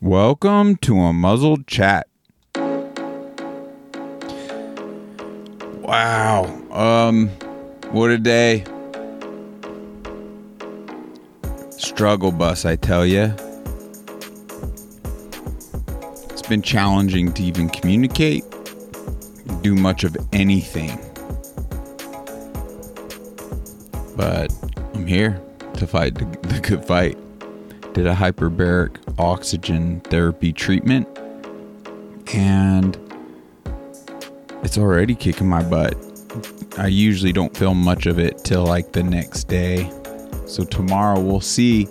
Welcome to unmuzzled chat. Wow. Um what a day. Struggle bus, I tell you. It's been challenging to even communicate, do much of anything. But I'm here to fight the, the good fight. Did a hyperbaric oxygen therapy treatment, and it's already kicking my butt. I usually don't feel much of it till like the next day. So tomorrow we'll see.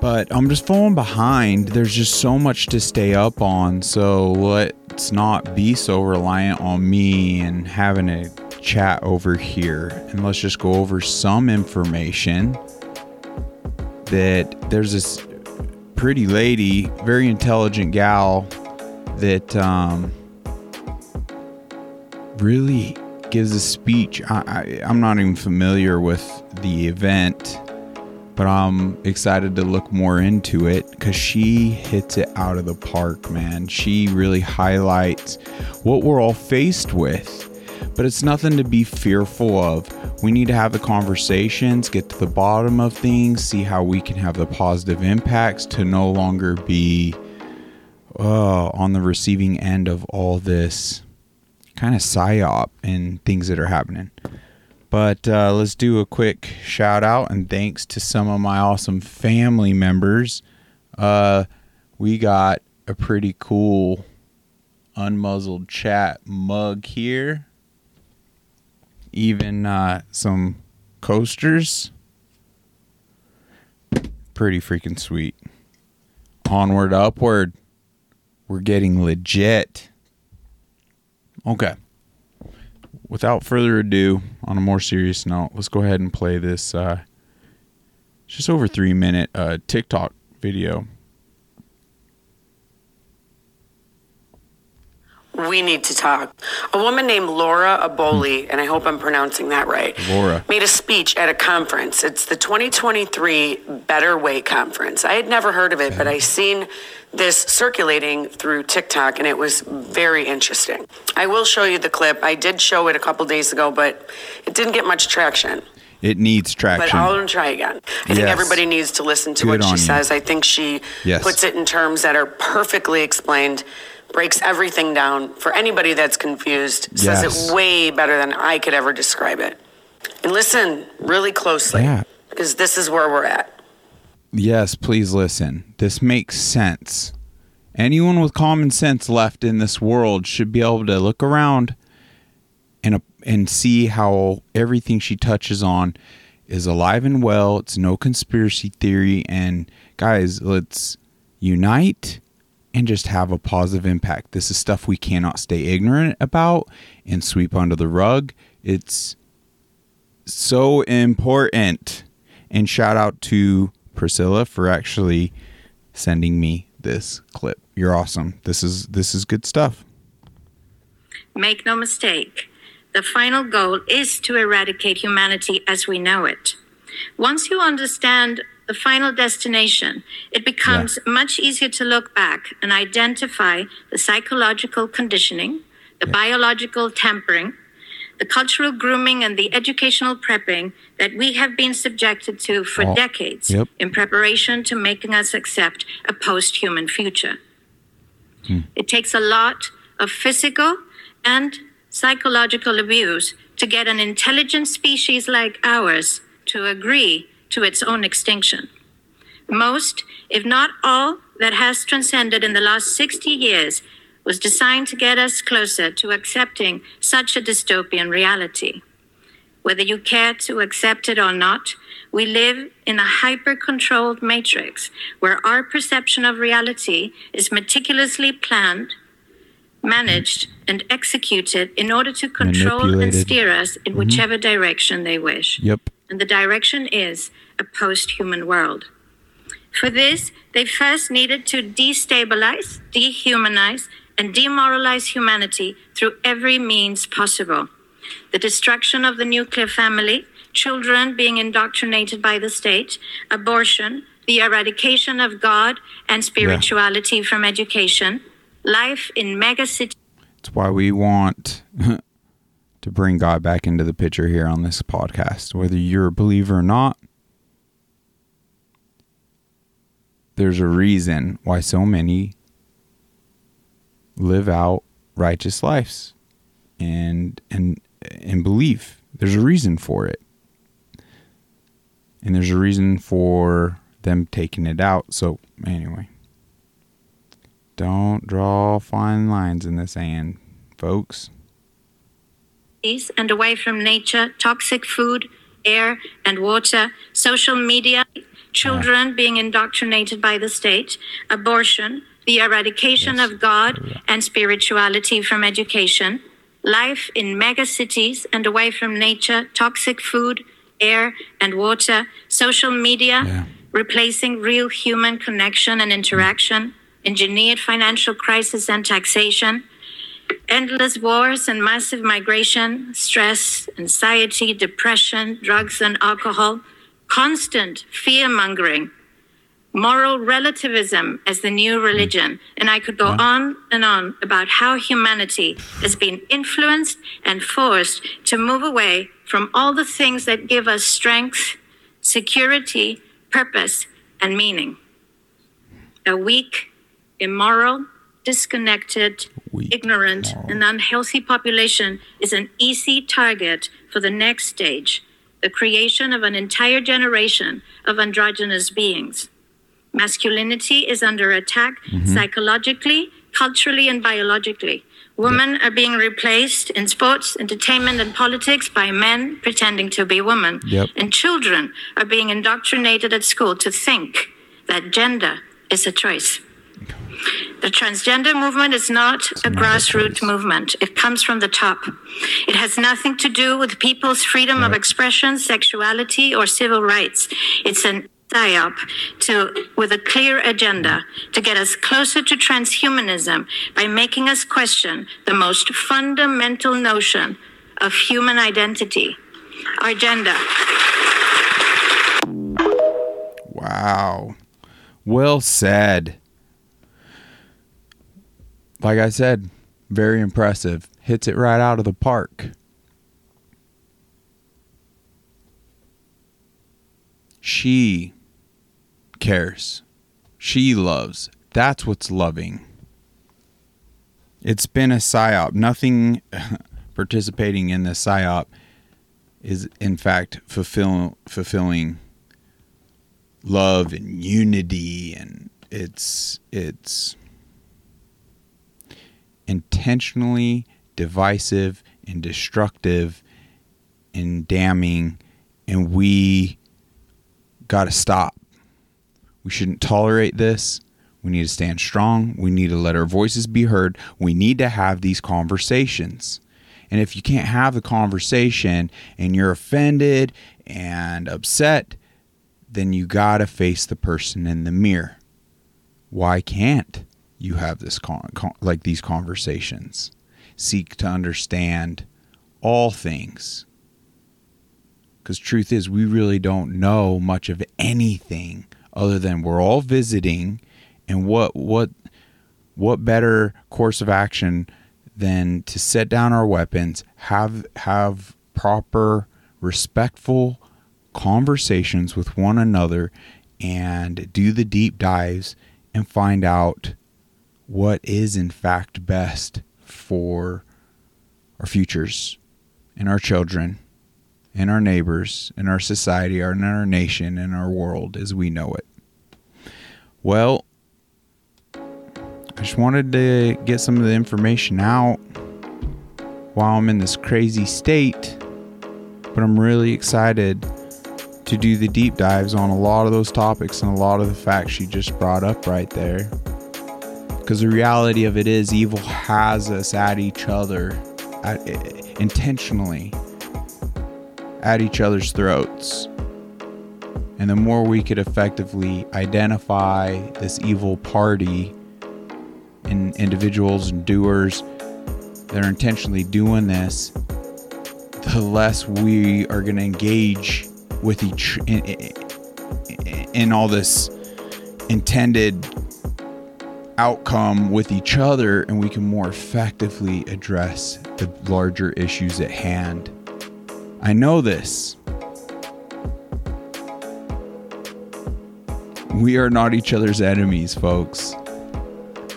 But I'm just falling behind. There's just so much to stay up on. So let's not be so reliant on me and having a chat over here. And let's just go over some information that there's this pretty lady, very intelligent gal that um, really gives a speech. I, I'm not even familiar with the event, but I'm excited to look more into it because she hits it out of the park, man. She really highlights what we're all faced with. But it's nothing to be fearful of. We need to have the conversations, get to the bottom of things, see how we can have the positive impacts to no longer be uh, on the receiving end of all this kind of psyop and things that are happening. But uh, let's do a quick shout out and thanks to some of my awesome family members. Uh, we got a pretty cool unmuzzled chat mug here. Even uh, some coasters. Pretty freaking sweet. Onward, upward. We're getting legit. Okay. Without further ado, on a more serious note, let's go ahead and play this uh, just over three minute uh, TikTok video. We need to talk. A woman named Laura Aboli, hmm. and I hope I'm pronouncing that right, Laura. made a speech at a conference. It's the 2023 Better Way Conference. I had never heard of it, but I seen this circulating through TikTok, and it was very interesting. I will show you the clip. I did show it a couple days ago, but it didn't get much traction. It needs traction. But. I'll try again. I think everybody needs to listen to Good what she you. says. I think she Yes. puts it in terms that are perfectly explained, breaks everything down for anybody that's confused, says Yes. it way better than I could ever describe it. And listen really closely Yeah. because this is where we're at. Yes, please listen. This makes sense. Anyone with common sense left in this world should be able to look around and and see how everything she touches on is alive and well. It's no conspiracy theory and guys, let's unite and just have a positive impact. This is stuff we cannot stay ignorant about and sweep under the rug. It's so important. And shout out to Priscilla for actually sending me this clip. You're awesome. This is this is good stuff. Make no mistake, the final goal is to eradicate humanity as we know it. Once you understand the final destination, it becomes much easier to look back and identify the psychological conditioning, the biological tampering, the cultural grooming, and the educational prepping that we have been subjected to for Oh, decades yep. in preparation to making us accept a post human future. Hmm. It takes a lot of physical and psychological abuse to get an intelligent species like ours to agree to its own extinction. Most, if not all, that has transcended in the last 60 years was designed to get us closer to accepting such a dystopian reality. Whether you care to accept it or not, we live in a hyper controlled matrix where our perception of reality is meticulously planned, managed, and executed in order to control and steer us in mm-hmm. whichever direction they wish. Yep. And the direction is a post human world. For this, they first needed to destabilize, dehumanize, and demoralize humanity through every means possible. The destruction of the nuclear family, children being indoctrinated by the state, abortion, the eradication of God and spirituality from education, life in megacity. It's why we want to bring God back into the picture here on this podcast. Whether you're a believer or not, there's a reason why so many live out righteous lives and and and believe. There's a reason for it. And there's a reason for them taking it out. So anyway. Don't draw fine lines in the sand, folks and away from nature, toxic food, air, and water, social media, children being indoctrinated by the state, abortion, the eradication yes. of God and spirituality from education, life in megacities and away from nature, toxic food, air, and water, social media, yeah. replacing real human connection and interaction, engineered financial crisis and taxation endless wars and massive migration, stress, anxiety, depression, drugs and alcohol, constant fear mongering, moral relativism as the new hmm. religion. And I could go on and on about how humanity has been influenced and forced to move away from all the things that give us strength, security, purpose, and meaning. A weak, immoral, disconnected, Weak, ignorant, moral. and unhealthy population is an easy target for the next stage the creation of an entire generation of androgynous beings. Masculinity is under attack mm-hmm. psychologically, culturally, and biologically. Women yep. are being replaced in sports, entertainment, and politics by men pretending to be women. Yep. And children are being indoctrinated at school to think that gender is a choice. The transgender movement is not a grassroots movement. It comes from the top. It has nothing to do with people's freedom of expression, sexuality, or civil rights. It's an psyop to with a clear agenda to get us closer to transhumanism by making us question the most fundamental notion of human identity, our gender. Wow. Well said like I said, very impressive. Hits it right out of the park. She cares. She loves. That's what's loving. It's been a psyop. Nothing participating in the psyop is, in fact, fulfill, fulfilling love and unity, and it's it's intentionally divisive and destructive and damning, and we got to stop. We shouldn't tolerate this. We need to stand strong. We need to let our voices be heard. We need to have these conversations. And if you can't have the conversation and you're offended and upset, then you got to face the person in the mirror. Why can't you have this con-, con- like these conversations. Seek to understand all things. Because truth is we really don't know much of anything other than we're all visiting and what what what better course of action than to set down our weapons have have proper respectful conversations with one another and do the deep dives and find out what is in fact best for our futures and our children and our neighbors and our society and our nation and our world as we know it. Well, I just wanted to get some of the information out while I'm in this crazy state, but I'm really excited to do the deep dives on a lot of those topics and a lot of the facts she just brought up right there. Because the reality of it is, evil has us at each other, at, intentionally, at each other's throats. And the more we could effectively identify this evil party in individuals and doers that are intentionally doing this, the less we are going to engage with each in all this intended outcome with each other and we can more effectively address the larger issues at hand. I know this. We are not each other's enemies, folks.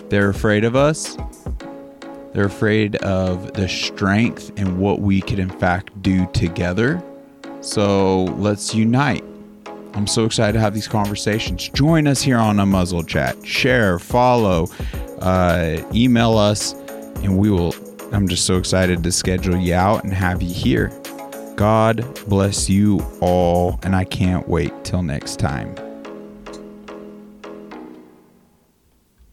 They're afraid of us. They're afraid of the strength and what we could, in fact, do together. So let's unite. I'm so excited to have these conversations. Join us here on unmuzzled chat. Share, follow, uh, email us, and we will. I'm just so excited to schedule you out and have you here. God bless you all, and I can't wait till next time.